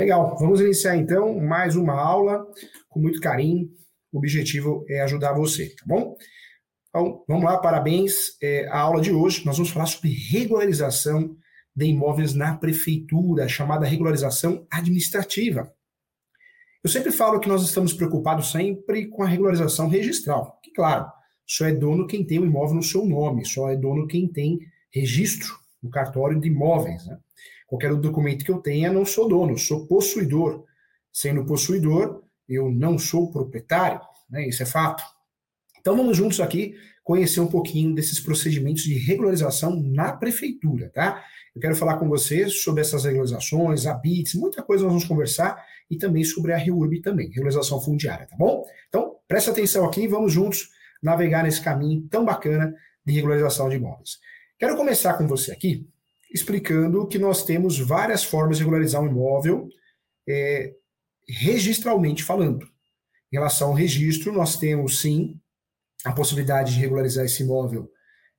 Legal, vamos iniciar então mais uma aula com muito carinho. O objetivo é ajudar você, tá bom? Então, vamos lá, parabéns. É, a aula de hoje nós vamos falar sobre regularização de imóveis na prefeitura, chamada regularização administrativa. Eu sempre falo que nós estamos preocupados sempre com a regularização registral, que, claro, só é dono quem tem o imóvel no seu nome, só é dono quem tem registro no cartório de imóveis. Né? Qualquer documento que eu tenha, não sou dono, sou possuidor. Sendo possuidor, eu não sou proprietário, né? isso é fato. Então vamos juntos aqui conhecer um pouquinho desses procedimentos de regularização na prefeitura, tá? Eu quero falar com vocês sobre essas regularizações, a BITS, muita coisa nós vamos conversar e também sobre a REURB também, regularização fundiária, tá bom? Então, presta atenção aqui e vamos juntos navegar nesse caminho tão bacana de regularização de imóveis. Quero começar com você aqui explicando que nós temos várias formas de regularizar um imóvel é, registralmente falando. Em relação ao registro, nós temos sim a possibilidade de regularizar esse imóvel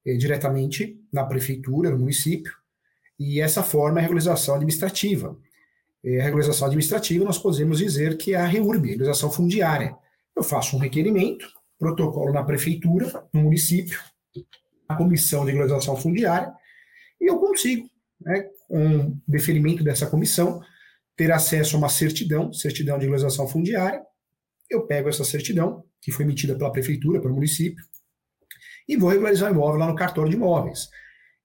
é, diretamente na prefeitura, no município, e essa forma é a regularização administrativa. É, a regularização administrativa, nós podemos dizer que é a REURB, a regularização fundiária. Eu faço um requerimento, protocolo na prefeitura, no município, a comissão de regularização fundiária, e eu consigo, né, com deferimento dessa comissão, ter acesso a uma certidão, certidão de regularização fundiária. Eu pego essa certidão, que foi emitida pela prefeitura, pelo município, e vou regularizar o imóvel lá no cartório de imóveis.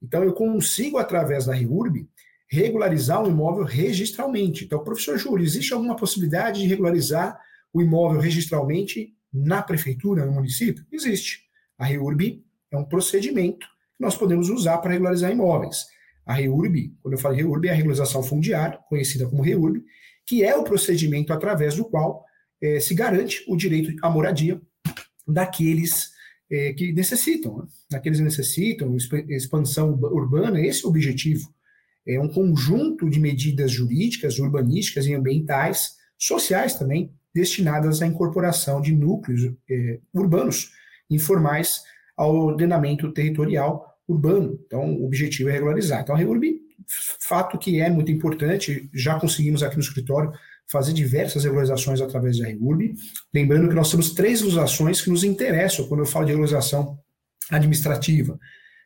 Então, eu consigo, através da REURB, regularizar um imóvel registralmente. Então, professor Júlio, existe alguma possibilidade de regularizar o imóvel registralmente na prefeitura, no município? Existe. A REURB é um procedimento nós podemos usar para regularizar imóveis. A REURB, quando eu falo REURB, é a regularização fundiária, conhecida como REURB, que é o procedimento através do qual é, se garante o direito à moradia daqueles é, que necessitam, né? daqueles que necessitam, expansão urbana, esse é o objetivo é um conjunto de medidas jurídicas, urbanísticas e ambientais, sociais também, destinadas à incorporação de núcleos é, urbanos informais ao ordenamento territorial urbano. Então, o objetivo é regularizar. Então, a REURB, fato que é muito importante, já conseguimos aqui no escritório fazer diversas regularizações através da REURB. Lembrando que nós temos três legislações que nos interessam quando eu falo de regularização administrativa.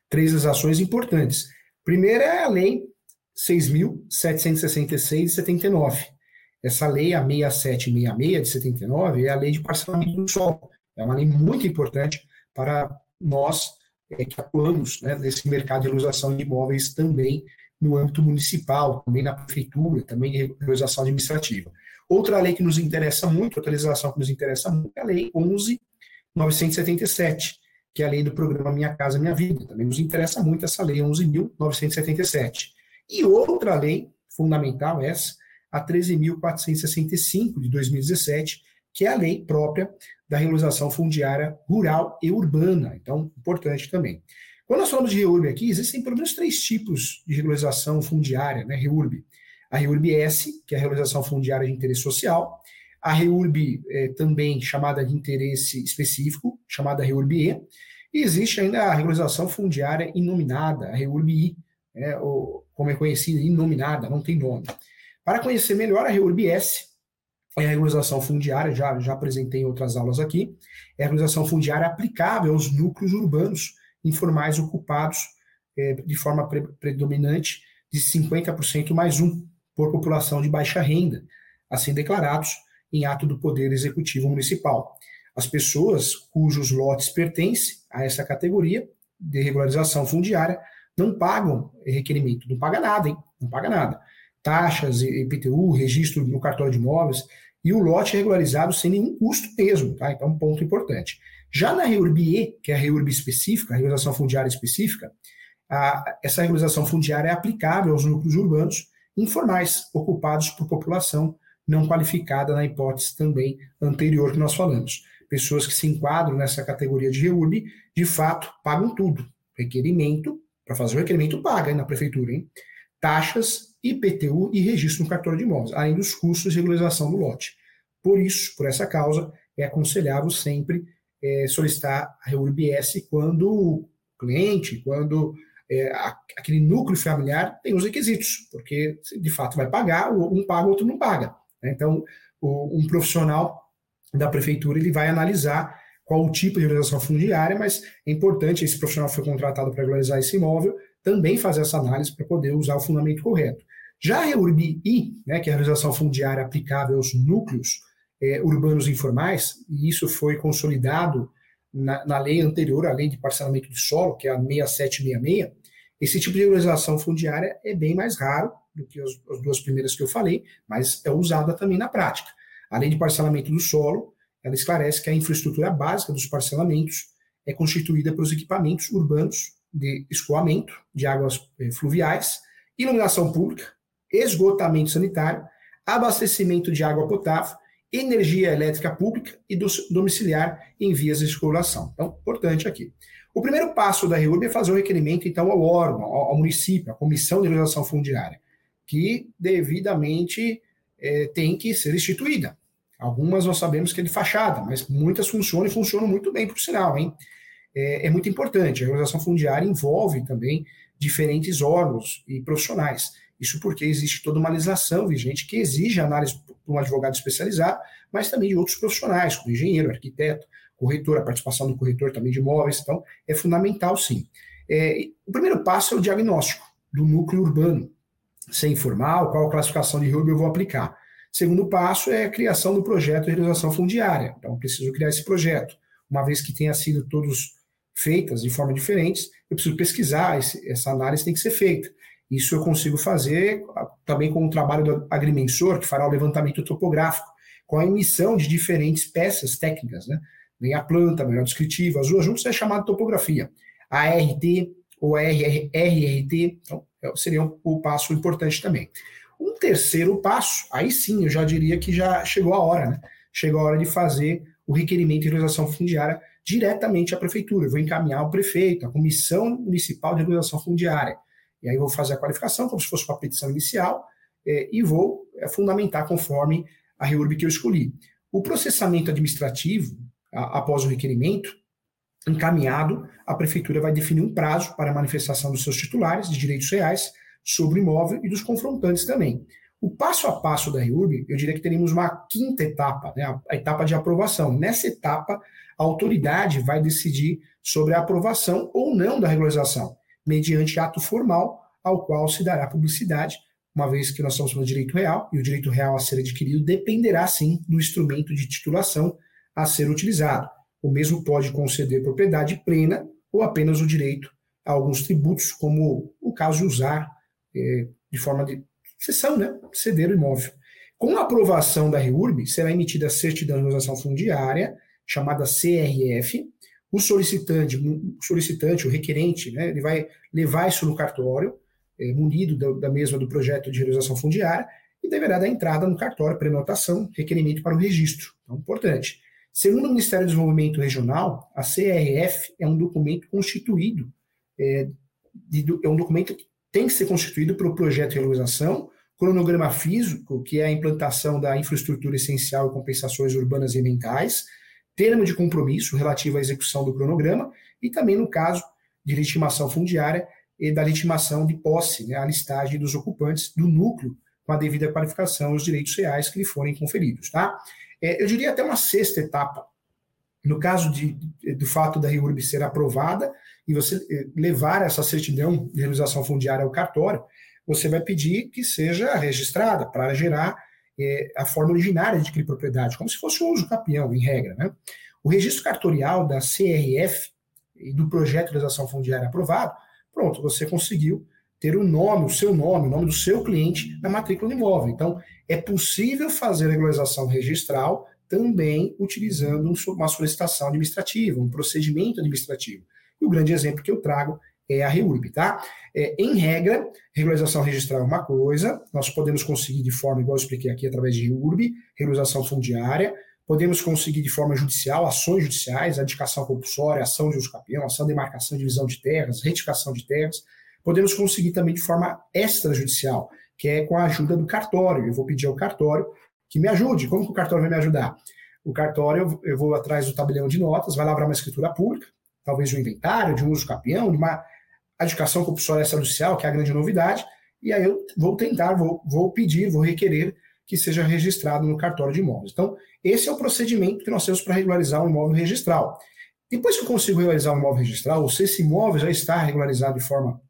Três legislações importantes. Primeira é a lei 6.766 de 79. Essa lei, a 6766 de 79, é a lei de parcelamento do solo. É uma lei muito importante para nós é, que atuamos né, nesse mercado de regularização de imóveis também no âmbito municipal, também na prefeitura, também de regularização administrativa. Outra lei que nos interessa muito, outra legislação que nos interessa muito, é a Lei 11.977, que é a lei do programa Minha Casa Minha Vida. Também nos interessa muito essa lei 11.977. E outra lei fundamental, essa, a 13.465 de 2017, que é a lei própria da regularização fundiária rural e urbana. Então, importante também. Quando nós falamos de REURB aqui, existem pelo menos três tipos de regularização fundiária, né, REURB. A REURB S, que é a regularização fundiária de interesse social, a REURB é, também chamada de interesse específico, chamada REURB E, existe ainda a regularização fundiária inominada, a REURB I, é, ou, como é conhecida, inominada, não tem nome. Para conhecer melhor a REURB-S, é a regularização fundiária, já, já apresentei em outras aulas aqui, é a regularização fundiária aplicável aos núcleos urbanos informais ocupados é, de forma pre predominante de 50% mais um, por população de baixa renda, assim declarados em ato do Poder Executivo Municipal. As pessoas cujos lotes pertencem a essa categoria de regularização fundiária não pagam requerimento, não paga nada, hein? Não paga nada. Taxas, IPTU, registro no cartório de imóveis, e o lote é regularizado sem nenhum custo mesmo, tá? Então, um ponto importante. Já na REURB-E, que é a REURB específica, a regularização fundiária específica, a, essa regularização fundiária é aplicável aos núcleos urbanos informais, ocupados por população não qualificada na hipótese também anterior que nós falamos. Pessoas que se enquadram nessa categoria de REURB, de fato, pagam tudo. Requerimento, para fazer o requerimento, paga hein, na prefeitura, hein? Taxas, IPTU e registro no cartório de imóveis, além dos custos de regularização do lote. Por isso, por essa causa, é aconselhável sempre é, solicitar a REURB-S quando o cliente, quando é, aquele núcleo familiar tem os requisitos, porque de fato vai pagar, um paga, o outro não paga. Né? Então, um profissional da prefeitura ele vai analisar qual o tipo de regularização fundiária, mas é importante, esse profissional foi contratado para regularizar esse imóvel, também fazer essa análise para poder usar o fundamento correto. Já a REURB-I, né, que é a regularização fundiária aplicável aos núcleos é, urbanos informais, e isso foi consolidado na, na, lei anterior, a lei de parcelamento de solo, que é a 6766, esse tipo de regularização fundiária é bem mais raro do que as, as duas primeiras que eu falei, mas é usada também na prática. A lei de parcelamento do solo, ela esclarece que a infraestrutura básica dos parcelamentos é constituída pelos equipamentos urbanos de escoamento de águas eh, fluviais, iluminação pública, esgotamento sanitário, abastecimento de água potável, energia elétrica pública e domiciliar em vias de circulação. Então, importante aqui. O primeiro passo da REURB é fazer o requerimento, então, ao órgão, ao, município, à Comissão de Legislação Fundiária, que devidamente é, tem que ser instituída. Algumas nós sabemos que é de fachada, mas muitas funcionam e funcionam muito bem, por sinal, hein? É, é muito importante. A regularização fundiária envolve também diferentes órgãos e profissionais. Isso porque existe toda uma legislação vigente que exige análise por um advogado especializado, mas também de outros profissionais, como engenheiro, arquiteto, corretor, a participação do corretor também de imóveis. Então, é fundamental, sim. É, o primeiro passo é o diagnóstico do núcleo urbano, sem informal, qual classificação de RUB eu vou aplicar. Segundo passo é a criação do projeto de realização fundiária. Então, preciso criar esse projeto. Uma vez que tenha sido todos feitas de forma diferentes, eu preciso pesquisar, esse, essa análise tem que ser feita. Isso eu consigo fazer ah, também com o trabalho do agrimensor, que fará o levantamento topográfico, com a emissão de diferentes peças técnicas, né? Vem a planta, melhor descritiva, as duas juntas é chamada topografia. A RT ou a RRT, então, é, seria o passo importante também. Um terceiro passo, aí sim, eu já diria que já chegou a hora, né? Chegou a hora de fazer o requerimento de regularização fundiária diretamente à prefeitura. Eu vou encaminhar o prefeito, a Comissão Municipal de Regularização Fundiária. E aí eu vou fazer a qualificação, como se fosse uma petição inicial, é, e vou é, fundamentar conforme a REURB que eu escolhi. O processamento administrativo, a, após o requerimento, encaminhado, a prefeitura vai definir um prazo para a manifestação dos seus titulares de direitos reais sobre o imóvel e dos confrontantes também. O passo a passo da REURB, eu diria que teremos uma quinta etapa, né, a etapa de aprovação. Nessa etapa, a autoridade vai decidir sobre a aprovação ou não da regularização, mediante ato formal ao qual se dará publicidade, uma vez que nós estamos falando de direito real, e o direito real a ser adquirido dependerá, sim, do instrumento de titulação a ser utilizado. O mesmo pode conceder propriedade plena ou apenas o direito a alguns tributos, como o caso de usar é, de forma de cessão, né, ceder o imóvel. Com a aprovação da REURB, será emitida a certidão de organização fundiária, chamada CRF. O solicitante, o solicitante, o requerente, né, ele vai levar isso no cartório, é, munido da, da, mesma do projeto de realização fundiária, e deverá dar entrada no cartório, prenotação, requerimento para o registro. Então, importante. Segundo o Ministério do Desenvolvimento Regional, a CRF é um documento constituído, é, de, é um documento que tem que ser constituído pelo projeto de realização, cronograma físico, que é a implantação da infraestrutura essencial e compensações urbanas e ambientais, termo de compromisso relativo à execução do cronograma e também no caso de legitimação fundiária e da legitimação de posse, né, a listagem dos ocupantes do núcleo com a devida qualificação e os direitos reais que lhe forem conferidos. Tá? É, eu diria até uma sexta etapa. No caso de, do fato da REURB ser aprovada e você eh, levar essa certidão de realização fundiária ao cartório, você vai pedir que seja registrada para gerar é, a forma originária de adquirir propriedade, como se fosse um uso capião, em regra. Né? O registro cartorial da CRF e do projeto de realização fundiária aprovado, pronto, você conseguiu ter o nome, o seu nome, o nome do seu cliente na matrícula do imóvel. Então, é possível fazer a regularização registral também utilizando uma solicitação administrativa, um procedimento administrativo. E o grande exemplo que eu trago é a REURB, tá? É, em regra, regularização registral é uma coisa, nós podemos conseguir de forma, igual eu expliquei aqui, através de REURB, regularização fundiária, podemos conseguir de forma judicial, ações judiciais, adicação compulsória, ação de uso capião, ação de demarcação divisão de terras, retificação de terras, podemos conseguir também de forma extrajudicial, que é com a ajuda do cartório. Eu vou pedir ao cartório que me ajude. Como que o cartório vai me ajudar? O cartório, eu vou atrás do tabelião de notas, vai lavrar uma escritura pública, talvez um inventário, de um uso capião, de uma a educação compulsória extrajudicial, que é a grande novidade, e aí eu vou tentar, vou, vou pedir, vou requerer que seja registrado no cartório de imóveis. Então, esse é o procedimento que nós temos para regularizar um imóvel registral. Depois que eu consigo regularizar um imóvel registral, ou se esse imóvel já está regularizado de forma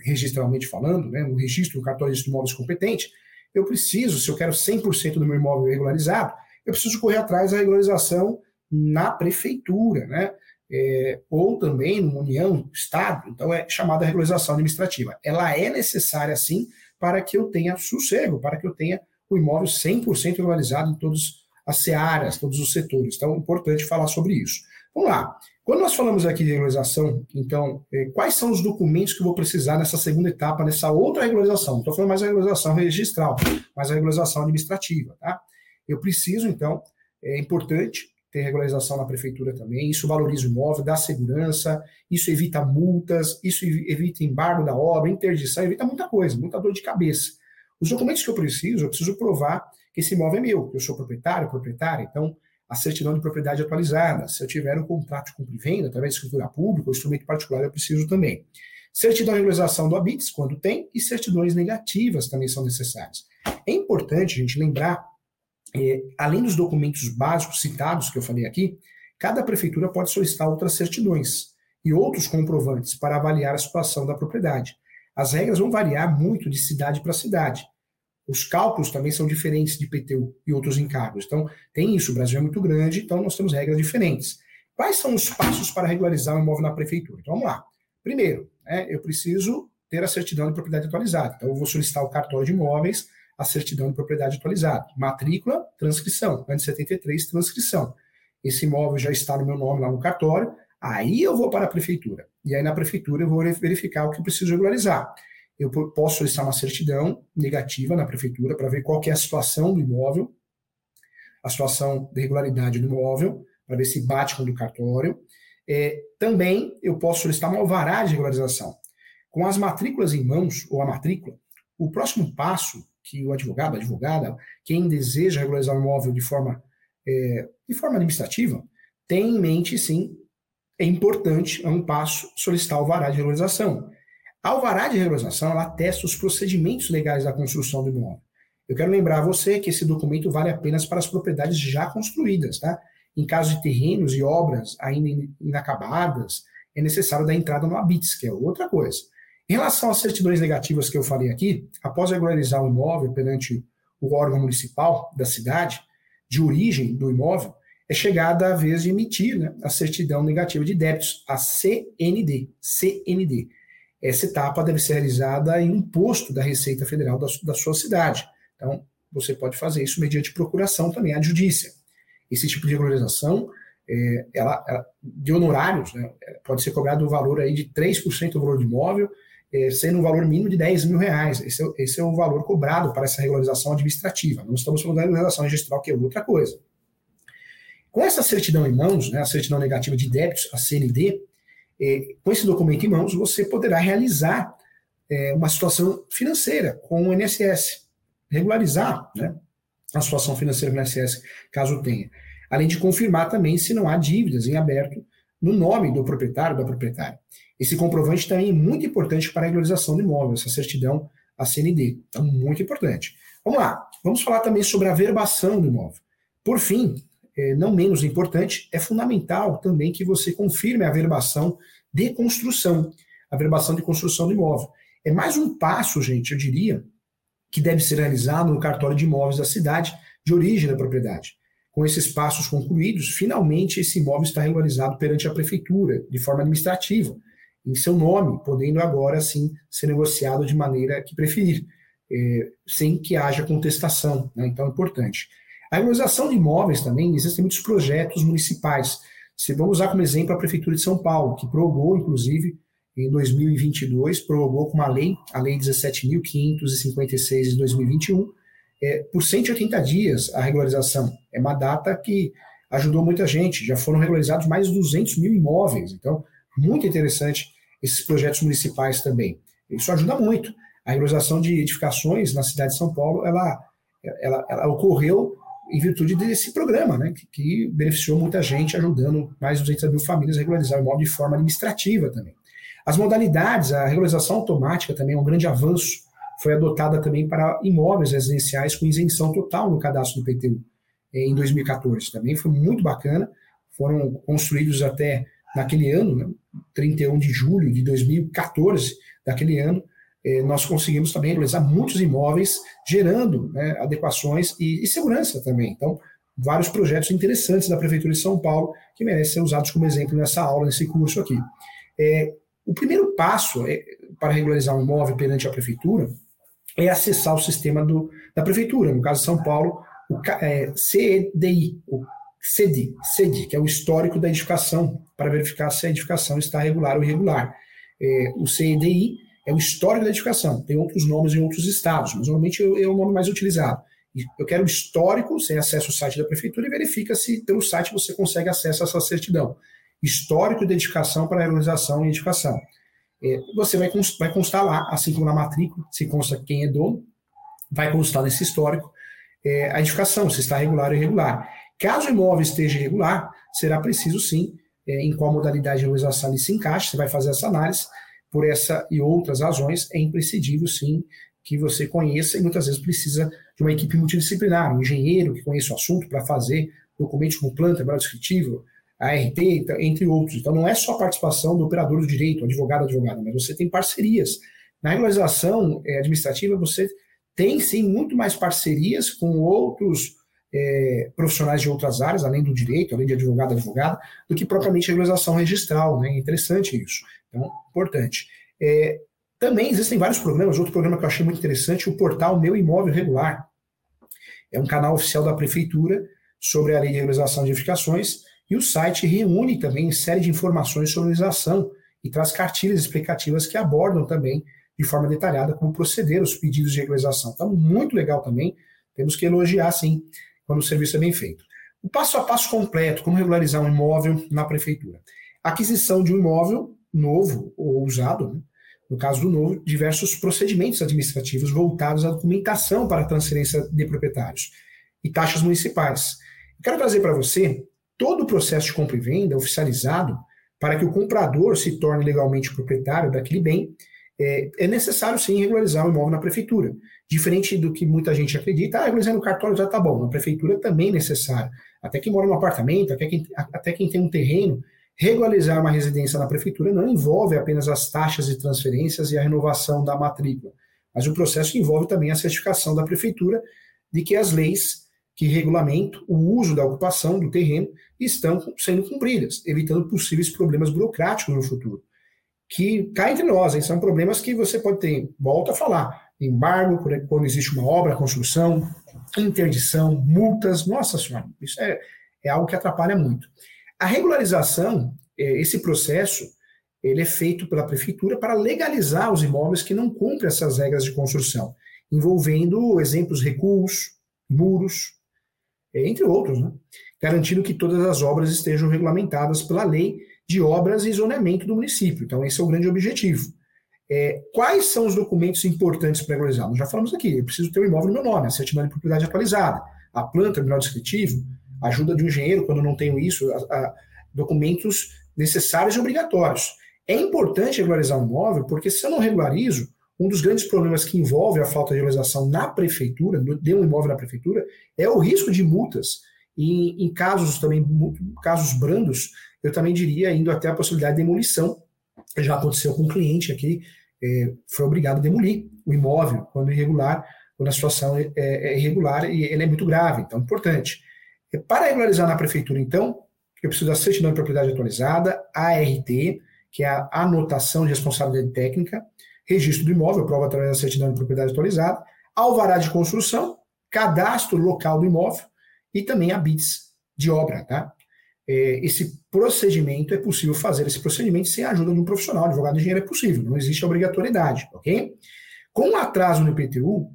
registralmente falando, né, no registro do cartório de imóveis competente, eu preciso, se eu quero 100% do meu imóvel regularizado, eu preciso correr atrás da regularização na prefeitura, né? É, ou também no União, Estado, então é chamada regularização administrativa. Ela é necessária, sim, para que eu tenha sossego, para que eu tenha o imóvel 100% regularizado em todas as searas, todos os setores. Então, é importante falar sobre isso. Vamos lá. Quando nós falamos aqui de regularização, então, é, quais são os documentos que eu vou precisar nessa segunda etapa, nessa outra regularização? Não estou falando mais da regularização registral, mas a regularização administrativa, tá? Eu preciso, então, é importante ter regularização na prefeitura também, isso valoriza o imóvel, dá segurança, isso evita multas, isso evita embargo da obra, interdição, evita muita coisa, muita dor de cabeça. Os documentos que eu preciso, eu preciso provar que esse imóvel é meu, que eu sou proprietário, proprietária, então a certidão de propriedade atualizada. Se eu tiver um contrato de compra e venda através de escritura pública ou instrumento particular, eu preciso também. Certidão de regularização do ABITS, quando tem, e certidões negativas também são necessárias. É importante, gente, lembrar é, além dos documentos básicos citados que eu falei aqui, cada prefeitura pode solicitar outras certidões e outros comprovantes para avaliar a situação da propriedade. As regras vão variar muito de cidade para cidade. Os cálculos também são diferentes de PTU e outros encargos. Então, tem isso, o Brasil é muito grande, então nós temos regras diferentes. Quais são os passos para regularizar o imóvel na prefeitura? Então, vamos lá. Primeiro, né, eu preciso ter a certidão de propriedade atualizada. Então, eu vou solicitar o cartório de imóveis, a certidão de propriedade atualizada. Matrícula, transcrição. Antes 73, transcrição. Esse imóvel já está no meu nome lá no cartório, aí eu vou para a prefeitura. E aí na prefeitura eu vou verificar o que eu preciso regularizar. Eu posso solicitar uma certidão negativa na prefeitura para ver qual é a situação do imóvel, a situação de regularidade do imóvel, para ver se bate com o do cartório. É, também eu posso solicitar uma alvará de regularização. Com as matrículas em mãos, ou a matrícula, o próximo passo que o advogado, a advogada, quem deseja regularizar o imóvel de forma, é, de forma administrativa, tem em mente, sim, é importante, é um passo, solicitar o alvará de regularização. A alvará de regularização, ela atesta os procedimentos legais da construção do imóvel. Eu quero lembrar a você que esse documento vale apenas para as propriedades já construídas, tá? Em caso de terrenos e obras ainda inacabadas, é necessário dar entrada no ABITS, que é outra coisa. Em relação às certidões negativas que eu falei aqui, após regularizar o imóvel perante o órgão municipal da cidade, de origem do imóvel, é chegada a vez de emitir né, a certidão negativa de débitos, a CND. CND. Essa etapa deve ser realizada em um posto da Receita Federal da, da sua cidade. Então, você pode fazer isso mediante procuração também à judícia. Esse tipo de regularização, é, ela, ela, de honorários, né, pode ser cobrado o valor aí de 3% do valor do imóvel, é, sendo um valor mínimo de 10 mil reais. Esse é, esse é o valor cobrado para essa regularização administrativa. Não estamos falando da regularização registral, que é outra coisa. Com essa certidão em mãos, né, a certidão negativa de débitos, a CND, é, com esse documento em mãos, você poderá realizar é, uma situação financeira com o INSS, regularizar né, a situação financeira do INSS, caso tenha. Além de confirmar também se não há dívidas em aberto no nome do proprietário ou da proprietária. Esse comprovante também é muito importante para a regularização do imóvel, essa certidão a CND. Então, muito importante. Vamos lá, vamos falar também sobre a verbação do imóvel. Por fim, é, não menos importante, é fundamental também que você confirme a verbação de construção, a verbação de construção do imóvel. É mais um passo, gente, eu diria, que deve ser realizado no cartório de imóveis da cidade de origem da propriedade. Com esses passos concluídos, finalmente esse imóvel está regularizado perante a prefeitura, de forma administrativa, em seu nome, podendo agora sim ser negociado de maneira que preferir, é, sem que haja contestação. Né? Então é importante. A regularização de imóveis também, existem muitos projetos municipais. Se vamos usar como exemplo a Prefeitura de São Paulo, que prorrogou, inclusive, em 2022, prorrogou com uma lei, a Lei 17.556 de 2021, é, por 180 dias a regularização. É uma data que ajudou muita gente, já foram regularizados mais de 200 mil imóveis. Então, muito interessante esses projetos municipais também. Isso ajuda muito. A regularização de edificações na cidade de São Paulo, ela, ela, ela ocorreu em virtude desse programa, né, que, que, beneficiou muita gente, ajudando mais de 200 mil famílias a regularizar o imóvel de forma administrativa também. As modalidades, a regularização automática também é um grande avanço, foi adotada também para imóveis residenciais com isenção total no cadastro do IPTU em 2014. Também foi muito bacana, foram construídos até naquele ano, né, 31 de julho de 2014, daquele ano, eh, nós conseguimos também realizar muitos imóveis, gerando né, adequações e, e, segurança também. Então, vários projetos interessantes da Prefeitura de São Paulo que merecem ser usados como exemplo nessa aula, nesse curso aqui. É, o primeiro passo é, para regularizar um imóvel perante a Prefeitura é acessar o sistema do, da Prefeitura, no caso de São Paulo, o é, CEDI, o CEDI, CEDI, que é o histórico da edificação, para verificar se a edificação está regular ou irregular. É, o CEDI é o histórico da edificação, tem outros nomes em outros estados, mas normalmente é o nome mais utilizado. Eu quero o histórico, você acessa o site da prefeitura e verifica se pelo site você consegue acesso a essa certidão. Histórico de edificação para regularização e edificação. É, você vai, vai constar lá, assim como na matrícula, se consta quem é dono, vai constar nesse histórico é, a edificação, se está regular ou irregular. Caso o imóvel esteja irregular, será preciso sim, é, em qual modalidade de regularização ele se encaixa, você vai fazer essa análise, por essa e outras razões, é imprescindível sim que você conheça e muitas vezes precisa de uma equipe multidisciplinar, um engenheiro que conheça o assunto para fazer documentos como planta, trabalho descritivo, ART, entre outros. Então não é só a participação do operador do direito, advogado, advogada, mas você tem parcerias. Na regularização é, administrativa, você tem sim muito mais parcerias com outros é, profissionais de outras áreas, além do direito, além de advogado, advogada, do que propriamente a regularização registral. Né? É interessante isso. Então, importante. É, também existem vários programas. Outro programa que eu achei muito interessante, o portal Meu Imóvel Regular. É um canal oficial da prefeitura sobre a lei de regularização de edificações e o site reúne também série de informações sobre regularização e traz cartilhas explicativas que abordam também de forma detalhada como proceder os pedidos de regularização. Então, muito legal também. Temos que elogiar, sim, quando o serviço é bem feito. O passo a passo completo, como regularizar um imóvel na prefeitura. Aquisição de um imóvel novo ou usado, né? no caso do novo, diversos procedimentos administrativos voltados à documentação para a transferência de proprietários e taxas municipais. quero trazer para você todo o processo de compra e venda oficializado para que o comprador se torne legalmente proprietário daquele bem, é, é necessário sim regularizar o imóvel na prefeitura. Diferente do que muita gente acredita, ah, regularizar no cartório já está bom. Na prefeitura também é necessário. Até quem mora no apartamento, até quem, até quem tem um terreno, Regularizar uma residência na prefeitura não envolve apenas as taxas de transferências e a renovação da matrícula, mas o processo envolve também a certificação da prefeitura de que as leis que regulamentam o uso da ocupação do terreno estão sendo cumpridas, evitando possíveis problemas burocráticos no futuro. Que cá entre nós, hein, são problemas que você pode ter, volta a falar, embargo, quando existe uma obra, construção, interdição, multas, nossa senhora, isso é, é algo que atrapalha muito. A regularização, é, esse processo, ele é feito pela prefeitura para legalizar os imóveis que não cumprem essas regras de construção, envolvendo exemplos recuos, muros, entre outros, né? garantindo que todas as obras estejam regulamentadas pela lei de obras e zoneamento do município. Então, esse é o grande objetivo. É, quais são os documentos importantes para regularizar? Nós já falamos aqui, eu preciso ter o um imóvel no meu nome, a certidão de propriedade atualizada, a planta, o mineral descritivo, ajuda de um engenheiro quando não tenho isso, a, a, documentos necessários e obrigatórios. É importante regularizar um imóvel, porque se eu não regularizo, um dos grandes problemas que envolve a falta de regularização na prefeitura, de um imóvel na prefeitura, é o risco de multas. E em casos também, casos brandos, eu também diria, indo até a possibilidade de demolição. Já aconteceu com um cliente aqui, é, foi obrigado a demolir o imóvel quando irregular, quando a situação é, é irregular e ele é muito grave. Então, importante. Para regularizar na prefeitura, então, eu preciso da certidão de propriedade atualizada, ART, que é a anotação de responsabilidade técnica, registro do imóvel, prova através da certidão de propriedade atualizada, alvará de construção, cadastro local do imóvel e também a BITS de obra, tá? É, esse procedimento é possível fazer esse procedimento sem a ajuda de um profissional, advogado de engenheiro é possível, não existe obrigatoriedade, ok? Com o atraso no IPTU,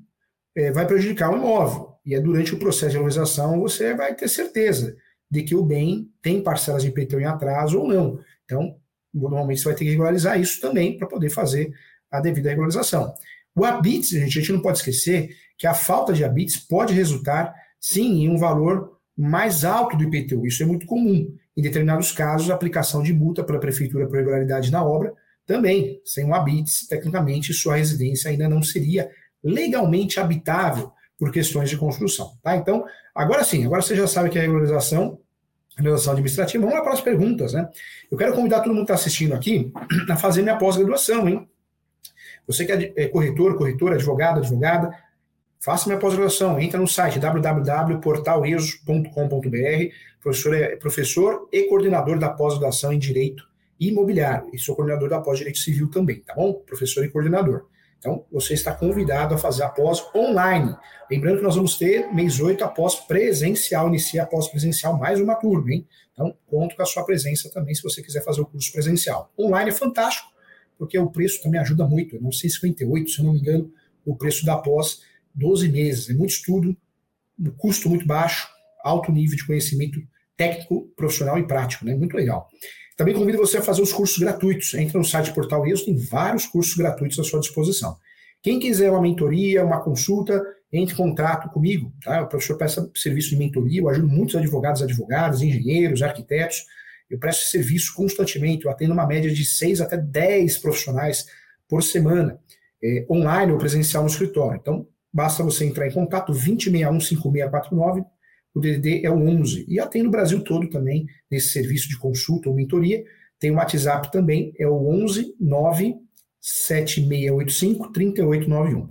é, vai prejudicar o imóvel. E é durante o processo de valorização você vai ter certeza de que o bem tem parcelas de IPTU em atraso ou não. Então, normalmente você vai ter que regularizar isso também para poder fazer a devida regularização. O ABITS, gente, a gente não pode esquecer que a falta de ABITS pode resultar, sim, em um valor mais alto do IPTU. Isso é muito comum. Em determinados casos, a aplicação de multa pela prefeitura por irregularidade na obra Também, sem um habite, tecnicamente, sua residência ainda não seria legalmente habitável por questões de construção. Tá? Então, agora sim, agora você já sabe que é a regularização, regularização administrativa. Vamos lá para as perguntas, né? Eu quero convidar todo mundo que está assistindo aqui a fazer minha pós-graduação, hein? Você que é, é corretor, corretora, advogado, advogada, faça minha pós-graduação. Entra no site www.portalesos.com.br. Professor é professor e coordenador da pós-graduação em Direito Imobiliário. E sou coordenador da pós-Direito Civil também, tá bom? Professor e coordenador. Então, você está convidado a fazer a pós online. Lembrando que nós vamos ter mês 8 a pós presencial, inicia a pós presencial mais uma turma, hein? Então, conto com a sua presença também se você quiser fazer o curso presencial. Online é fantástico, porque o preço também ajuda muito. não sei 58, se eu não me engano, o preço da pós 12 meses. É muito estudo, custo muito baixo, alto nível de conhecimento técnico, profissional e prático, né? Muito legal. Também convido você a fazer os cursos gratuitos. Entra no site Portal IES, tem vários cursos gratuitos à sua disposição. Quem quiser uma mentoria, uma consulta, entre em contato comigo. Tá? O professor presta serviço de mentoria, eu ajudo muitos advogados, advogadas, engenheiros, arquitetos. Eu presto serviço constantemente, eu atendo uma média de 6 até 10 profissionais por semana, é, online ou presencial no escritório. Então, basta você entrar em contato, 2061 5649 o DDD é o 11. E atendo o Brasil todo também nesse serviço de consulta ou mentoria. Tem o WhatsApp também, é o 11 9 7685 3891.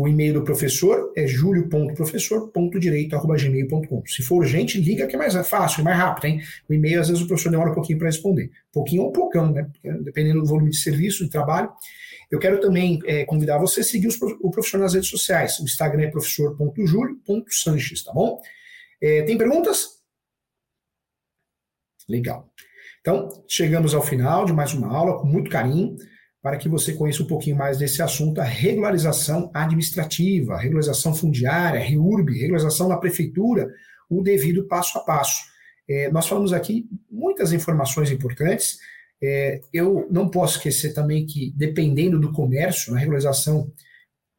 O e-mail do professor é julio.professor.direito.gmail.com. Se for urgente, liga que é mais fácil, mais rápido, hein? O e-mail, às vezes, o professor demora um pouquinho para responder. Pouquinho ou um poucão, né? Dependendo do volume de serviço, de trabalho. Eu quero também é, convidar você a seguir os, o professor nas redes sociais. O Instagram é professor.julio.sanches, tá bom? É, tem perguntas? Legal. Então, chegamos ao final de mais uma aula, com muito carinho, para que você conheça um pouquinho mais desse assunto, a regularização administrativa, regularização fundiária, REURB, regularização na prefeitura, o devido passo a passo. É, nós falamos aqui muitas informações importantes. É, eu não posso esquecer também que, dependendo do comércio, na regularização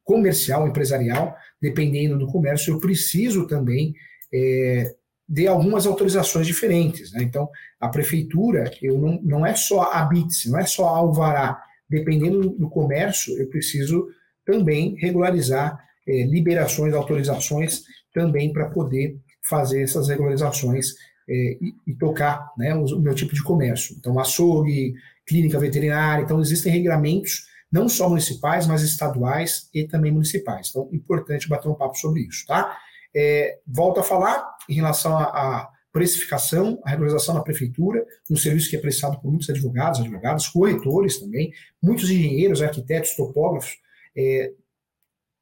comercial, empresarial, dependendo do comércio, eu preciso também é, dê algumas autorizações diferentes. Né? Então, a prefeitura, eu não, não é só a BITS, não é só a alvará. Dependendo do comércio, eu preciso também regularizar é, liberações, autorizações também para poder fazer essas regularizações é, e, e, tocar né, o, o, meu tipo de comércio. Então, açougue, clínica veterinária, então existem regulamentos não só municipais, mas estaduais e também municipais. Então, importante bater um papo sobre isso, tá? É, volto a falar em relação à precificação, a regularização na prefeitura, um serviço que é prestado por muitos advogados, advogados, corretores também, muitos engenheiros, arquitetos, topógrafos. É,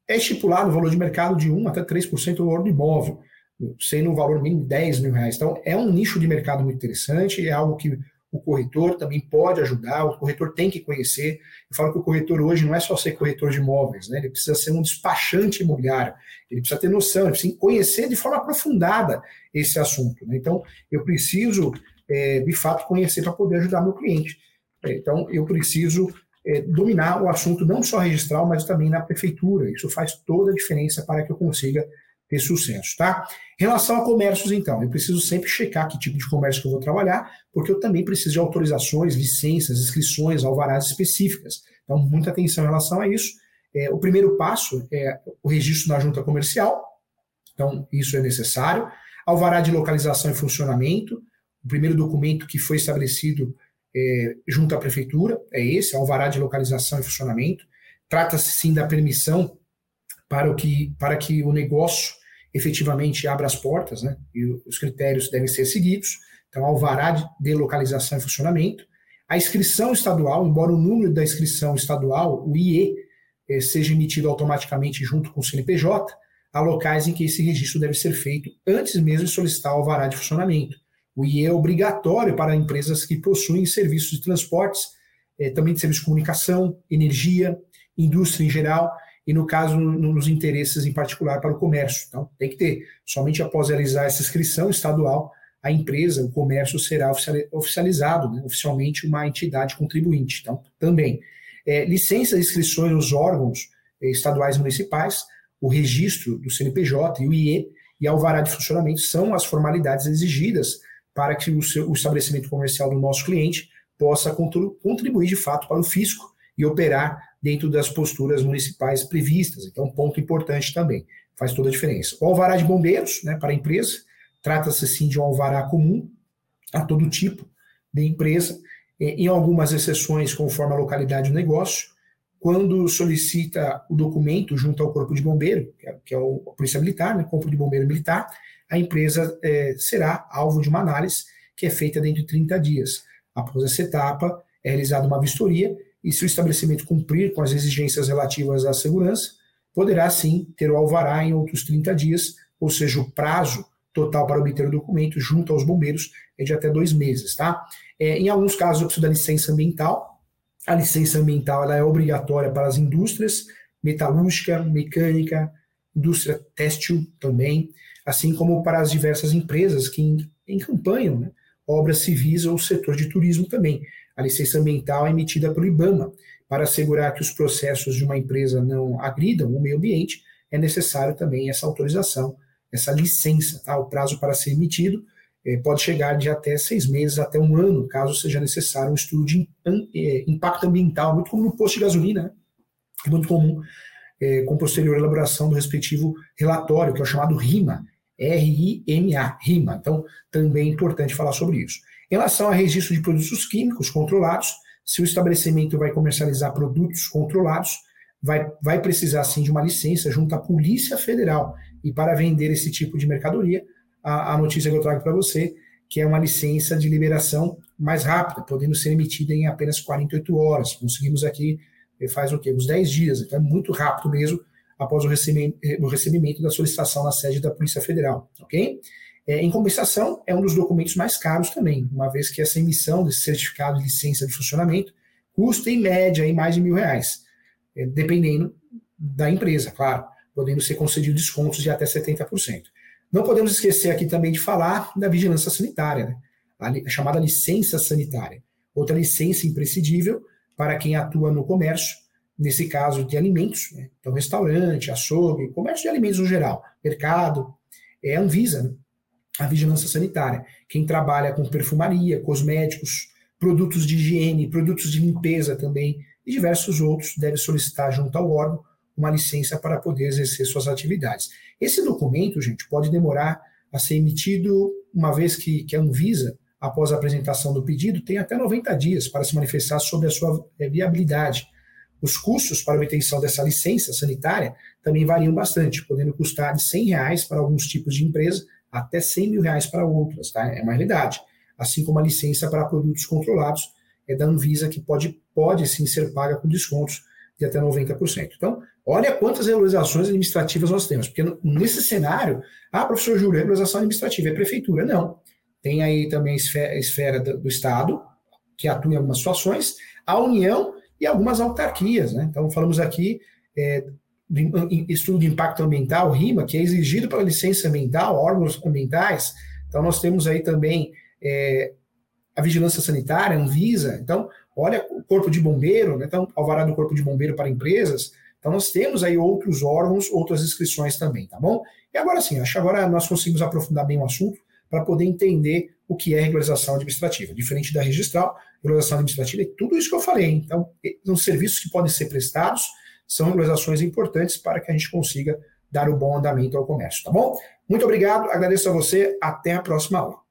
é estipulado o valor de mercado de 1 até 3% do valor do imóvel, sendo um valor mínimo de 10 mil reais. Então, é um nicho de mercado muito interessante, é algo que o corretor também pode ajudar, o corretor tem que conhecer. Eu falo que o corretor hoje não é só ser corretor de imóveis, né? ele precisa ser um despachante imobiliário, ele precisa ter noção, ele precisa conhecer de forma aprofundada esse assunto. Né? Então, eu preciso, é, de fato, conhecer para poder ajudar meu cliente. É, então, eu preciso é, dominar o assunto não só registral, mas também na prefeitura. Isso faz toda a diferença para que eu consiga ter sucesso, tá? Em relação a comércios, então, eu preciso sempre checar que tipo de comércio que eu vou trabalhar, porque eu também preciso de autorizações, licenças, inscrições, alvarás específicas. Então, muita atenção em relação a isso. É, o primeiro passo é o registro na junta comercial, então, isso é necessário. Alvará de localização e funcionamento, o primeiro documento que foi estabelecido é, junto à prefeitura é esse, alvará de localização e funcionamento. Trata-se sim da permissão para, o que, para que o negócio efetivamente abra as portas, né? E os critérios devem ser seguidos. Então, alvará de localização e funcionamento. A inscrição estadual, embora o número da inscrição estadual, o IE, eh, seja emitido automaticamente junto com o CNPJ, há locais em que esse registro deve ser feito antes mesmo de solicitar o alvará de funcionamento. O IE é obrigatório para empresas que possuem serviços de transportes, eh, também de serviço de comunicação, energia, indústria em geral, e no caso nos interesses em particular para o comércio. Então, tem que ter. Somente após realizar essa inscrição estadual, a empresa, o comércio será oficializado, né, oficialmente uma entidade contribuinte. Então, também. É, licenças e inscrições nos órgãos é, estaduais e municipais, o registro do CNPJ e o IE e alvará de funcionamento são as formalidades exigidas para que o, seu, o estabelecimento comercial do nosso cliente possa contribuir de fato para o fisco e operar dentro das posturas municipais previstas. Então, ponto importante também, faz toda a diferença. O alvará de bombeiros, né, para a empresa, trata-se sim de um alvará comum a todo tipo de empresa, em algumas exceções, conforme a localidade do negócio, quando solicita o documento junto ao Corpo de Bombeiro, que é, é a Polícia Militar, né, Corpo de Bombeiro Militar, a empresa é, será alvo de uma análise que é feita dentro de 30 dias. Após essa etapa, é realizada uma vistoria e, se o estabelecimento cumprir com as exigências relativas à segurança, poderá sim ter o alvará em outros 30 dias, ou seja, o prazo total para obter o documento junto aos bombeiros é de até dois meses, tá? É, em alguns casos, eu preciso da licença ambiental, a licença ambiental ela é obrigatória para as indústrias metalúrgica, mecânica, indústria têxtil também, assim como para as diversas empresas que encampanham né, obras civis ou setor de turismo também. A licença ambiental é emitida pelo IBAMA. Para assegurar que os processos de uma empresa não agridam o meio ambiente, é necessário também essa autorização, essa licença. Tá? O prazo para ser emitido é, pode chegar de até seis meses até um ano, caso seja necessário um estudo de é, impacto ambiental, muito comum no posto de gasolina, né? é muito comum, é, com posterior elaboração do respectivo relatório, que é o chamado RIMA, R-I-M-A, RIMA. Então, também é importante falar sobre isso. Em relação a registro de produtos químicos controlados, se o estabelecimento vai comercializar produtos controlados, vai, vai precisar sim de uma licença junto à Polícia Federal. E para vender esse tipo de mercadoria, a, a notícia que eu trago para você, que é uma licença de liberação mais rápida, podendo ser emitida em apenas 48 horas. Conseguimos aqui, eh, faz o quê? Uns 10 dias, então é muito rápido mesmo após o recebimento, eh, o recebimento da solicitação na sede da Polícia Federal, ok? É, em compensação, é um dos documentos mais caros também, uma vez que essa emissão desse certificado de licença de funcionamento custa, em média, em mais de mil reais, é, dependendo da empresa, claro, podendo ser concedido descontos de até 70%. Não podemos esquecer aqui também de falar da vigilância sanitária, né? a chamada licença sanitária, outra licença imprescindível para quem atua no comércio, nesse caso de alimentos, né? então restaurante, açougue, comércio de alimentos no geral, mercado, é Anvisa, né? A vigilância sanitária. Quem trabalha com perfumaria, cosméticos, produtos de higiene, produtos de limpeza também e diversos outros deve solicitar junto ao órgão uma licença para poder exercer suas atividades. Esse documento, gente, pode demorar a ser emitido uma vez que, que a Anvisa, após a apresentação do pedido, tem até 90 dias para se manifestar sobre a sua eh, viabilidade. Os custos para a obtenção dessa licença sanitária também variam bastante, podendo custar de 100 reais para alguns tipos de empresa até 100 mil reais para outras, tá? É uma realidade. Assim como a licença para produtos controlados é da Anvisa, que pode, pode sim ser paga com descontos de até 90%. Então, olha quantas regularizações administrativas nós temos, porque nesse cenário, ah, professor Júlio, regularização administrativa é prefeitura. Não. Tem aí também a esfera, do, do, Estado, que atua em algumas situações, a União e algumas autarquias. Né? Então, falamos aqui é, estudo de impacto ambiental, RIMA, que é exigido pela licença ambiental, órgãos ambientais. Então, nós temos aí também é, a vigilância sanitária, a Anvisa. Então, olha o corpo de bombeiro, né? então, alvará do corpo de bombeiro para empresas. Então, nós temos aí outros órgãos, outras inscrições também, tá bom? E agora sim, acho que agora nós conseguimos aprofundar bem o assunto para poder entender o que é regularização administrativa. Diferente da registral, regularização administrativa é tudo isso que eu falei. Então, são serviços que podem ser prestados, são regularizações importantes para que a gente consiga dar o bom andamento ao comércio, tá bom? Muito obrigado, agradeço a você, até a próxima aula.